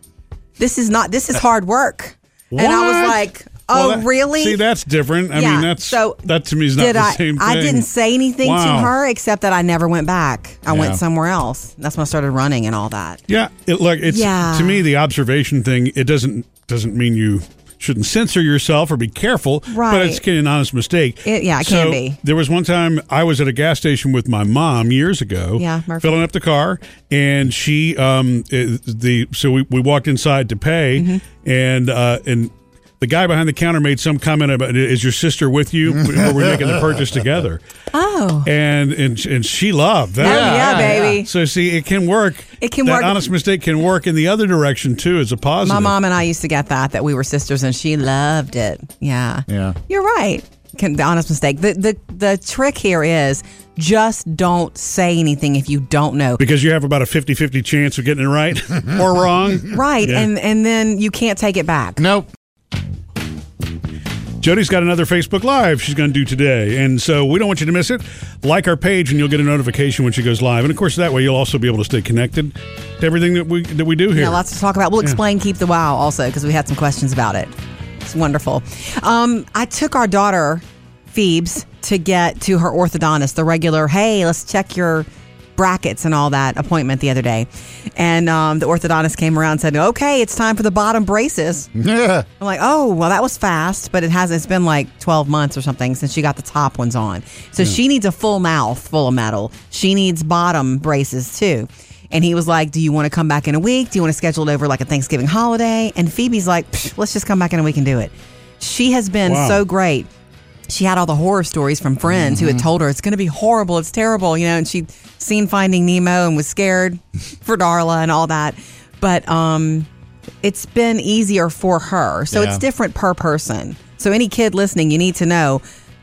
S1: This is not, this is hard work. And I was like, Oh,
S2: Well, that-
S1: really?
S2: See, that's different. I
S1: yeah.
S2: mean, that's
S1: so.
S2: that to me is not the
S1: I,
S2: same thing.
S1: I didn't say anything to her except that I never went back. I
S3: Yeah.
S1: went somewhere else. That's when I started running and all that.
S2: Yeah, it, look, it's
S1: Yeah.
S2: to me the observation thing. It doesn't doesn't mean you shouldn't censor yourself or be careful,
S1: right.
S2: but it's an honest mistake.
S1: It- yeah, it
S2: so
S1: can be.
S2: There was one time I was at a gas station with my mom years ago.
S1: Yeah, Murphy.
S2: filling up the car, and she um the so we, we walked inside to pay,
S1: Mm-hmm.
S2: and uh and. The guy behind the counter made some comment about, "Is your sister with you? *laughs* Or we're making the purchase together."
S1: Oh.
S2: And and and she loved that.
S1: Oh, yeah, baby.
S2: So see, it can work.
S1: It can
S2: that
S1: work.
S2: Honest mistake can work in the other direction too, as a positive.
S1: My mom and I used to get that, that we were sisters, and she loved it. Yeah.
S3: Yeah.
S1: You're right. Can, the honest mistake. The, the, the trick here is just don't say anything if you don't know.
S2: because you have about a 50-50 chance of getting it right *laughs* or wrong.
S1: Right.
S2: Yeah.
S1: And, and then you can't take it back.
S3: Nope.
S2: Jody's got another Facebook Live she's going to do today, and so we don't want you to miss it. Like our page, and you'll get a notification when she goes live. And of course, that way you'll also be able to stay connected to everything that we that we do here.
S1: Yeah, lots to talk about. We'll explain Keep the Wow also because we had some questions about it. It's wonderful. Um, I took our daughter, Phoebes, to get to her orthodontist, the regular, hey, let's check your brackets and all that appointment the other day. And um, the orthodontist came around and said, okay, it's time for the bottom braces.
S3: Yeah.
S1: I'm like, oh, well, that was fast, but it has it's been like 12 months or something since she got the top ones on. So she needs a full mouth full of metal. She needs bottom braces too. And he was like, do you want to come back in a week? Do you want to schedule it over like a Thanksgiving holiday? And Phoebe's like, let's just come back in a week and do it. She has been
S2: Wow.
S1: so great. She had all the horror stories from friends who had told her it's going to be horrible, it's terrible, you know, and she'd seen Finding Nemo and was scared *laughs* for Darla and all that. But um it's been easier for her. So
S3: Yeah.
S1: it's different per person. So any kid listening, you need to know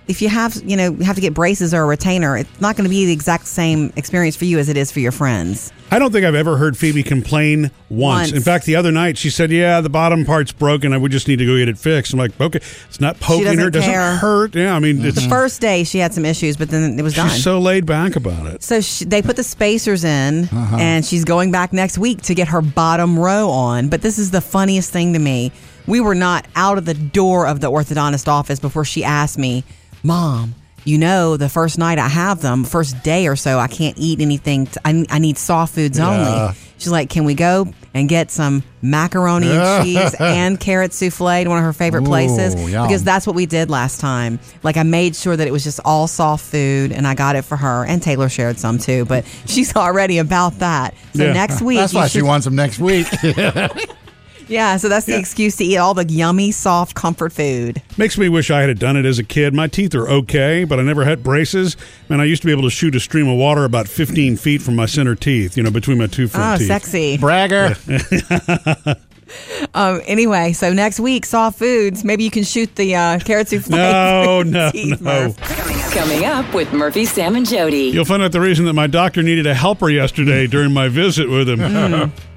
S1: if you have, you know, you have to get braces or a retainer, it's not going to be the exact same experience for you as it is for your friends.
S2: I don't think I've ever heard Phoebe complain once.
S1: Once.
S2: In fact, the other night she said, "Yeah, the bottom part's broken. I would just need to go get it fixed." I'm like, "Okay, it's not poking her. It
S1: doesn't
S2: doesn't
S1: care.
S2: hurt." Yeah, I mean, it's
S1: The first day she had some issues, but then it was done.
S2: she's so laid back about it.
S1: So she, they put the spacers in,
S2: Uh-huh.
S1: and she's going back next week to get her bottom row on. But this is the funniest thing to me. We were not out of the door of the orthodontist office before she asked me, "Mom, you know, the first night I have them, first day or so, I can't eat anything. T- I, I need soft foods
S3: Yeah.
S1: only." She's like, "Can we go and get some macaroni and cheese *laughs* and carrot souffle to one of her favorite
S3: Ooh,
S1: places?"
S3: yum.
S1: Because that's what we did last time. Like I made sure that it was just all soft food, and I got it for her. And Taylor shared some too, but *laughs* she's already about that. So
S2: Yeah.
S1: next week,
S3: That's why she wants them next week. *laughs*
S1: Yeah, so that's the excuse to eat all the yummy, soft comfort food.
S2: Makes me wish I had done it as a kid. My teeth are okay, but I never had braces. And I used to be able to shoot a stream of water about 15 feet from my center teeth, you know, between my two front
S1: Oh,
S2: teeth.
S1: sexy.
S3: Bragger. *laughs*
S1: Um, anyway, so next week, soft foods. Maybe you can shoot the uh, carrot souffle.
S2: No, no, *laughs*
S1: Teeth,
S2: no.
S1: Murph.
S4: Coming up with Murphy, Sam, and Jody.
S2: You'll find out the reason that my doctor needed a helper yesterday during my visit with him. *laughs*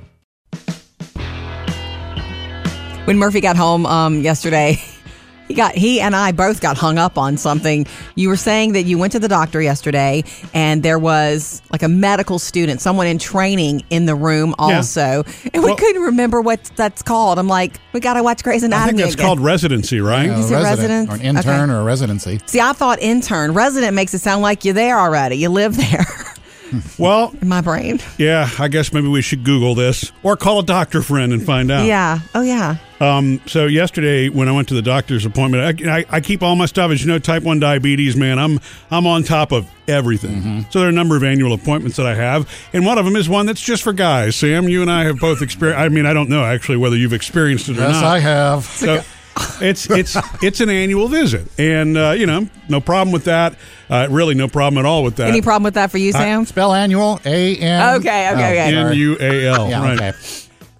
S1: when Murphy got home um, yesterday, *laughs* he got he and I both got hung up on something. You were saying that you went to the doctor yesterday, and there was like a medical student, someone in training in the room
S2: Yeah.
S1: also, and we
S2: Well-
S1: couldn't remember what that's called. I'm like, we got to watch Grey's
S2: I
S1: Anatomy.
S2: think that's
S1: again.
S2: called residency, right?
S3: A
S1: Is it resident?
S3: Or an intern
S1: Okay.
S3: or a residency.
S1: See, I thought intern. Resident makes it sound like you're there already. You live *laughs* there.
S2: Well,
S1: in my brain.
S2: yeah, I guess maybe we should Google this or call a doctor friend and find out.
S1: Yeah. Oh yeah.
S2: Um, so yesterday when I went to the doctor's appointment, I, I, I keep all my stuff. As you know, type one diabetes, man, I'm I'm on top of everything. So there are a number of annual appointments that I have, and one of them is one that's just for guys. Sam, you and I have both experienced. I mean, I don't know actually whether you've experienced it or
S3: Yes,
S2: not.
S3: I have.
S2: So it's it's it's an annual visit, and uh, you know, no problem with that. Uh, really, no problem at all with that.
S1: Any problem with that for you, Sam?
S3: Spell annual A N.
S1: Okay, okay, okay.
S2: N U A L.
S3: Yeah,
S2: right.
S3: okay.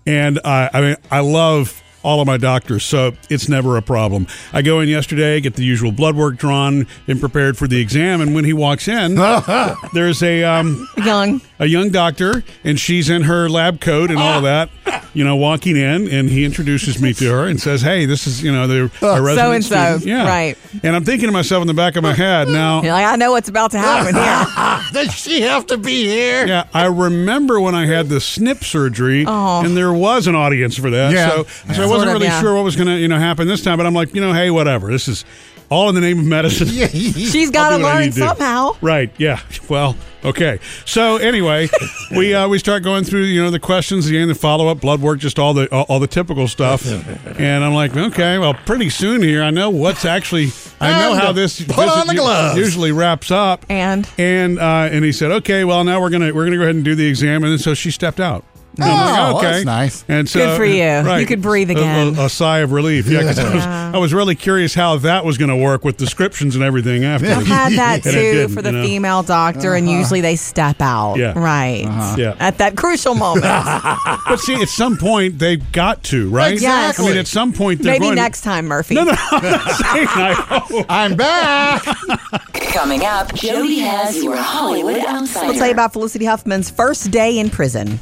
S2: And I, I mean, I love all of my doctors, so it's never a problem. I go in yesterday, get the usual blood work drawn, and prepared for the exam. And when he walks in, *laughs* there's a um,
S1: Young.
S2: A young doctor, and she's in her lab coat and all of that. You know, walking in, and he introduces me to her and says, "Hey, this is you know the *laughs* oh, a resident
S1: So-and-so.
S2: Yeah,
S1: right.
S2: And I'm thinking to myself in the back of my head now. *laughs*
S1: Like, I know what's about to happen here. *laughs*
S3: Does she have to be here?
S2: Yeah, I remember when I had the snip surgery,
S1: Oh.
S2: and there was an audience for that.
S3: Yeah.
S2: So,
S3: Yeah.
S2: so I wasn't
S1: of,
S2: really
S1: yeah.
S2: sure what was going to you know happen this time. But I'm like, you know, hey, whatever. This is all in the name of medicine. *laughs*
S1: She's got
S2: I'll
S1: to
S2: do what I
S1: learn
S2: need to do.
S1: somehow.
S2: Right. Yeah. Well. Okay. So anyway, *laughs* we uh, we start going through you know the questions, the the follow up, blood work, just all the all, all the typical stuff. *laughs* and I'm like, okay, well, pretty soon here, I know what's actually, I know how this
S3: put on the gloves.
S2: usually wraps up.
S1: And
S2: And uh, and he said, okay, well now we're gonna we're gonna go ahead and do the exam, and then so she stepped out. And I'm
S3: Oh,
S2: like,
S3: well,
S2: okay,
S3: that's nice.
S2: And so,
S1: Good for you.
S2: Uh, right.
S1: You could breathe
S2: A-
S1: again.
S2: A, a sigh of relief. Yeah, 'cause I, was, I was really curious how that was going to work with descriptions and everything after.
S1: I've had *laughs* that
S2: And it
S1: too
S2: didn't,
S1: for the
S2: you know?
S1: female doctor, and uh-huh. usually they step out.
S2: Yeah.
S1: Right. Uh-huh.
S2: Yeah.
S1: At that crucial moment. *laughs*
S2: But see, at some point they've got to, right?
S1: Exactly.
S2: I mean, at some point they're
S1: Maybe
S2: going
S1: next time, Murphy.
S2: No, no, *laughs* I'm not saying I hope.
S3: I'm back.
S4: Coming up, Jody has your Hollywood Outsider.
S1: We'll tell you about Felicity Huffman's first day in prison.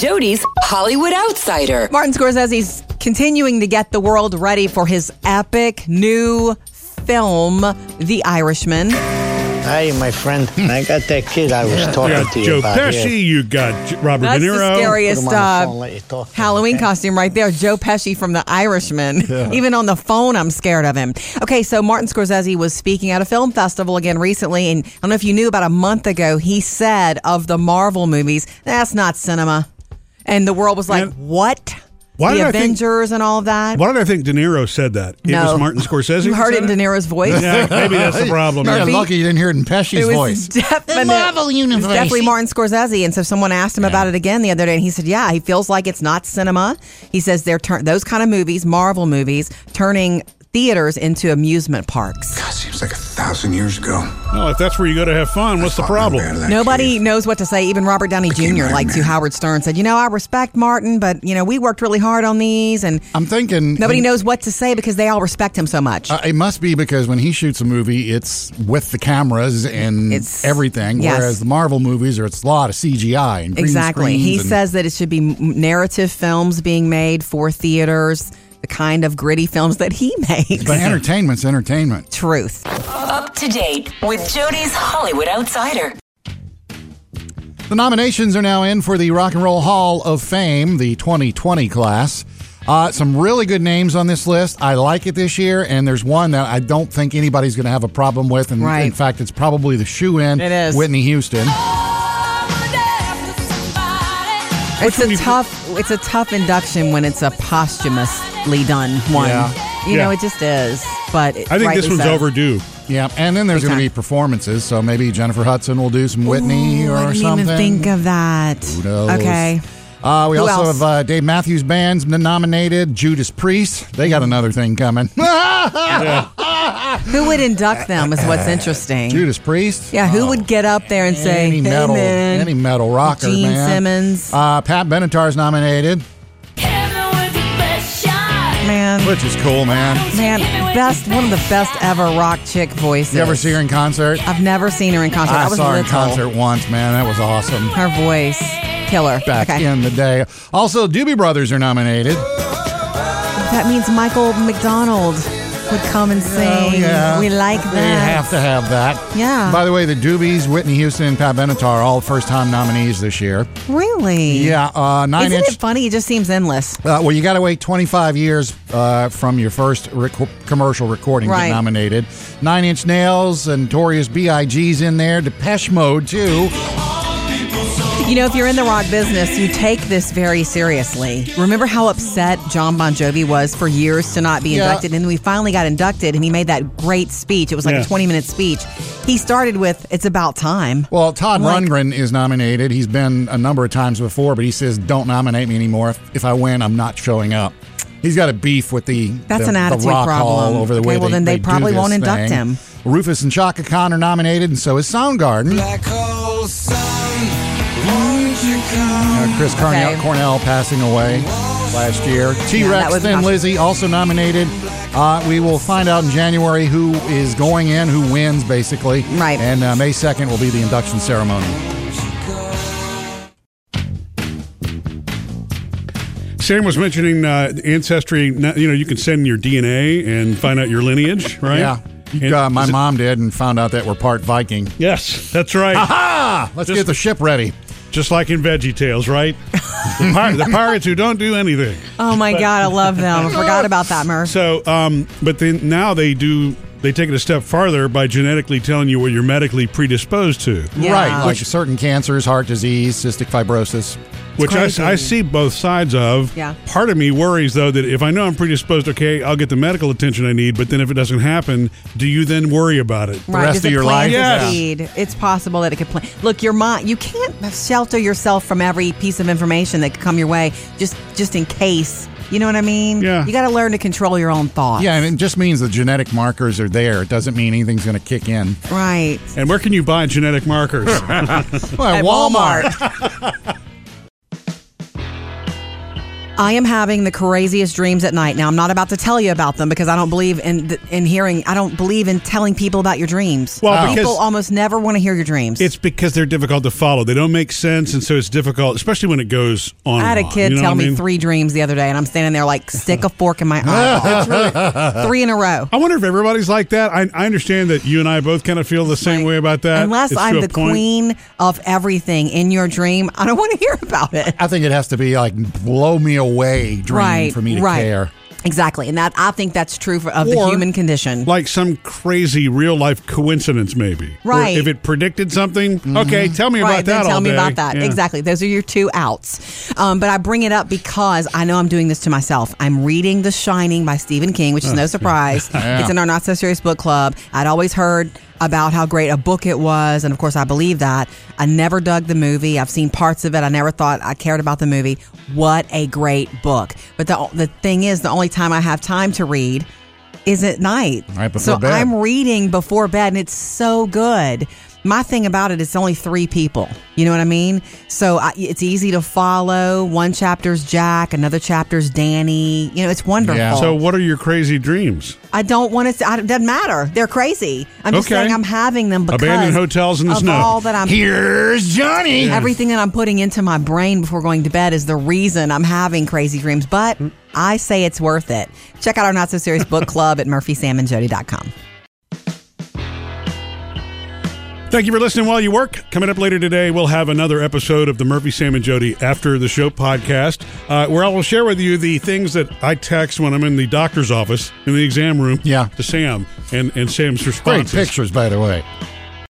S4: Jody's Hollywood Outsider.
S1: Martin Scorsese's continuing to get the world ready for his epic new film, The Irishman.
S5: Hey, my friend, I got that kid I was
S2: You
S5: talking
S2: got
S5: to you
S2: Joe
S5: about.
S2: Pesci,
S5: yeah.
S2: you got J- Robert
S1: That's
S2: De
S1: the
S2: Niro.
S5: Put
S1: scariest
S5: him on the
S1: uh,
S5: let you talk to him,
S1: Halloween
S5: okay?
S1: costume right there. Joe Pesci from The Irishman. *laughs* Even on the phone, I'm scared of him. Okay, so Martin Scorsese was speaking at a film festival again recently, and I don't know if you knew about a month ago, he said of the Marvel movies, that's not cinema. And the world was like,
S2: And
S1: what?
S2: why
S1: the
S2: did I think-
S1: Avengers and all of that?
S2: Why did I think De Niro said that? It
S1: no.
S2: was Martin *laughs* Scorsese.
S1: You heard it in De Niro's voice.
S2: Yeah, maybe that's the *laughs* problem.
S3: You're
S1: Murphy?
S3: lucky you didn't hear it in Pesci's
S1: It was
S3: voice. *laughs*
S1: definite-
S3: The Marvel
S1: it was
S3: universe.
S1: definitely Martin Scorsese. And so someone asked him about it again the other day, and he said, "Yeah, he feels like it's not cinema. He says they're turn those kind of movies, Marvel movies, turning theaters into amusement parks.
S6: God, seems like a thousand years ago.
S2: Well, if that's where you go to have fun, what's the
S6: Fought my way out of
S2: problem?
S1: Nobody
S6: cave.
S1: knows what to say. Even Robert Downey Jr.
S6: Iron
S1: like to Howard Stern said, "You know, I respect Martin, but you know, we worked really hard on these, and
S3: I'm thinking
S1: nobody knows what to say because they all respect him so much."
S3: Uh, it must be because when he shoots a movie, it's with the cameras and
S1: It's-
S3: everything.
S1: yes.
S3: Whereas the Marvel movies are it's a lot of CGI and green
S1: Exactly. He
S3: and-
S1: says that it should be narrative films being made for theaters, the kind of gritty films that he *laughs* makes.
S3: But entertainment's entertainment.
S1: Truth.
S4: Up to date with Jody's Hollywood Outsider.
S3: The nominations are now in for the Rock and Roll Hall of Fame, the 2020 class. Uh, some really good names on this list. I like it this year, and there's one that I don't think anybody's going to have a problem with. And
S1: Right.
S3: in fact, it's probably the shoe in.
S1: It is.
S3: Whitney Houston.
S1: It's a tough. It's a tough induction when it's a posthumously done one.
S3: Yeah.
S1: You know, it just is. But it-
S2: I think this
S1: rightly
S2: one's
S1: so.
S2: overdue.
S3: Yeah, and then there's going to be performances. So maybe Jennifer Hudson will do some Whitney
S1: Ooh,
S3: or
S1: I didn't
S3: something.
S1: even think of that.
S3: Who knows?
S1: Okay.
S3: Uh, we
S1: Who
S3: also
S1: else?
S3: have uh, Dave Matthews Band's nominated. Judas Priest. They got another thing coming. *laughs* *laughs*
S1: Who would induct them is what's *laughs* interesting.
S3: Judas Priest.
S1: Yeah, who would get up there and say,
S3: any
S1: "Hey,
S3: metal,
S1: man,
S3: any metal rocker,
S1: Gene
S3: man.
S1: Simmons,
S3: Uh, Pat Benatar's nominated,
S1: man,
S3: which is cool, man.
S1: man, best one of the best ever rock chick voices.
S3: You ever see her in concert?
S1: I've never seen her in concert.
S3: I,
S1: I, was
S3: saw her in concert once, man. That was awesome.
S1: Her voice, killer.
S3: Back
S1: okay.
S3: in the day. Also, Doobie Brothers are nominated.
S1: That means Michael McDonald would come and sing.
S3: Oh, yeah.
S1: We like that.
S3: They have to have that.
S1: Yeah.
S3: By the way, the Doobies, Whitney Houston, and Pat Benatar, are all first time nominees this year.
S1: Really?
S3: Yeah, uh, 9
S1: Isn't
S3: inch.
S1: it funny? It just seems endless.
S3: Uh, well, you got to wait 25 years uh, from your first rec- commercial recording to
S1: Right.
S3: get nominated. Nine Inch Nails and Notorious B.I.G.'s in there. Depeche Mode, too.
S1: You know, if you're in the rock business, you take this very seriously. Remember how upset John Bon Jovi was for years to not be
S3: Yeah.
S1: inducted? And we finally got inducted, and he made that great speech. It was like
S2: Yeah.
S1: a 20 minute speech. He started with, It's about time.
S3: Well, Todd
S1: Like-
S3: Rundgren is nominated. He's been a number of times before, but he says, don't nominate me anymore. If, if I win, I'm not showing up. He's got a beef with the
S1: That's
S3: the,
S1: an
S3: the
S1: attitude
S3: Rock
S1: problem.
S3: Hall over the
S1: Okay,
S3: way
S1: well,
S3: they,
S1: then they
S3: do
S1: probably
S3: this
S1: won't induct
S3: thing.
S1: him.
S3: Rufus and Chaka Khan are nominated, and so is Soundgarden. Uh, Chris Cornell,
S1: Okay.
S3: Cornell passing away last year. T Rex,
S1: was
S3: Thin
S1: not-
S3: Lizzy also nominated. Uh, we will find out in January who is going in, who wins, basically.
S1: Right.
S3: And uh, May 2nd will be the induction ceremony.
S2: Sam was mentioning uh, ancestry. You know, you can send your DNA and find out your lineage, right?
S3: Yeah.
S2: And
S3: Uh, my
S2: is it-
S3: mom did and found out that we're part Viking.
S2: Yes, that's right.
S3: Ah! Let's
S2: Just-
S3: get the ship ready.
S2: Just like in Veggie Tales, right? the, pir- the pirates who don't do anything.
S1: Oh my God, I love them. I forgot about that, Murph.
S2: So, um, but then now they do. They take it a step farther by genetically telling you what you're medically predisposed to.
S1: Yeah.
S3: Right. Like certain cancers, heart disease, cystic fibrosis.
S2: Which I,
S1: crazy.
S2: I see both sides of.
S1: Yeah.
S2: Part of me worries though that if I know I'm predisposed, okay, I'll get the medical attention I need. But then if it doesn't happen, do you then worry about it?
S1: Right, the
S3: rest
S1: does
S3: of your life?
S1: the
S2: Yes.
S1: seed? It's possible that it could plant. Look, your mind. You can't shelter yourself from every piece of information that could come your way, just just in case. You know what I mean?
S2: Yeah.
S1: You got to learn to control your own thoughts.
S3: Yeah, and it just means the genetic markers are there. It doesn't mean anything's going to kick in.
S1: Right.
S2: And where can you buy genetic markers? *laughs*
S3: Well,
S1: At Walmart. *laughs* I am having the craziest dreams at night. Now, I'm not about to tell you about them because I don't believe in th- in hearing. I don't believe in telling people about your dreams.
S2: Well,
S1: people almost never want to hear your dreams.
S2: it's because they're difficult to follow. They don't make sense, and so it's difficult, especially when it goes on.
S1: I had a
S2: and on.
S1: kid
S2: You know
S1: tell
S2: what I
S1: me
S2: mean?
S1: three dreams the other day, and I'm standing there like, stick a fork in my *laughs* eye. three in a row.
S2: I wonder if everybody's like that. I, I understand that you and I both kind of feel the same way about that.
S1: Unless
S2: It's
S1: I'm the
S2: point.
S1: queen of everything in your dream, I don't want to hear about it.
S3: I think it has to be like blow me away dream
S1: right.
S3: for me to
S1: right.
S3: care.
S1: Exactly. And that I think that's true for, of the human condition.
S2: Like some crazy real life coincidence, maybe. Or
S1: Right.
S2: if it predicted something, okay, tell me
S1: right,
S2: about that.
S1: tell
S2: all
S1: me
S2: day.
S1: about that.
S2: Yeah.
S1: Exactly. Those are your two outs. Um, but I bring it up because I know I'm doing this to myself. I'm reading The Shining by Stephen King, which is
S2: Oh,
S1: no surprise. *laughs*
S3: Yeah.
S1: It's in our Not So Serious book club. I'd always heard about how great a book it was, and of course I believe that. I never dug the movie. I've seen parts of it. I never thought I cared about the movie. What a great book! But the the thing is, the only time I have time to read is at night.
S3: Right before
S1: so
S3: bed.
S1: I'm reading before bed, and it's so good. My thing about it, it is only three people. You know what I mean? So I, it's easy to follow. One chapter's Jack, another chapter's Danny. You know, it's wonderful.
S3: Yeah.
S2: So, what are your crazy dreams?
S1: I don't want to. It doesn't matter. They're crazy. I'm just
S2: Okay.
S1: saying I'm having them because
S2: Abandoned hotels in the
S1: of
S2: snow.
S1: all that I'm
S3: Here's Johnny.
S1: Everything that I'm putting into my brain before going to bed is the reason I'm having crazy dreams. But I say it's worth it. Check out our Not So Serious Book *laughs* Club at murphysamandjody.com.
S2: Thank you for listening while you work. Coming up later today, we'll have another episode of the Murphy, Sam, and Jody After the Show podcast, uh, where I will share with you the things that I text when I'm in the doctor's office, in the exam room,
S3: Yeah.
S2: to Sam, and, and Sam's
S3: Great pictures, by the way.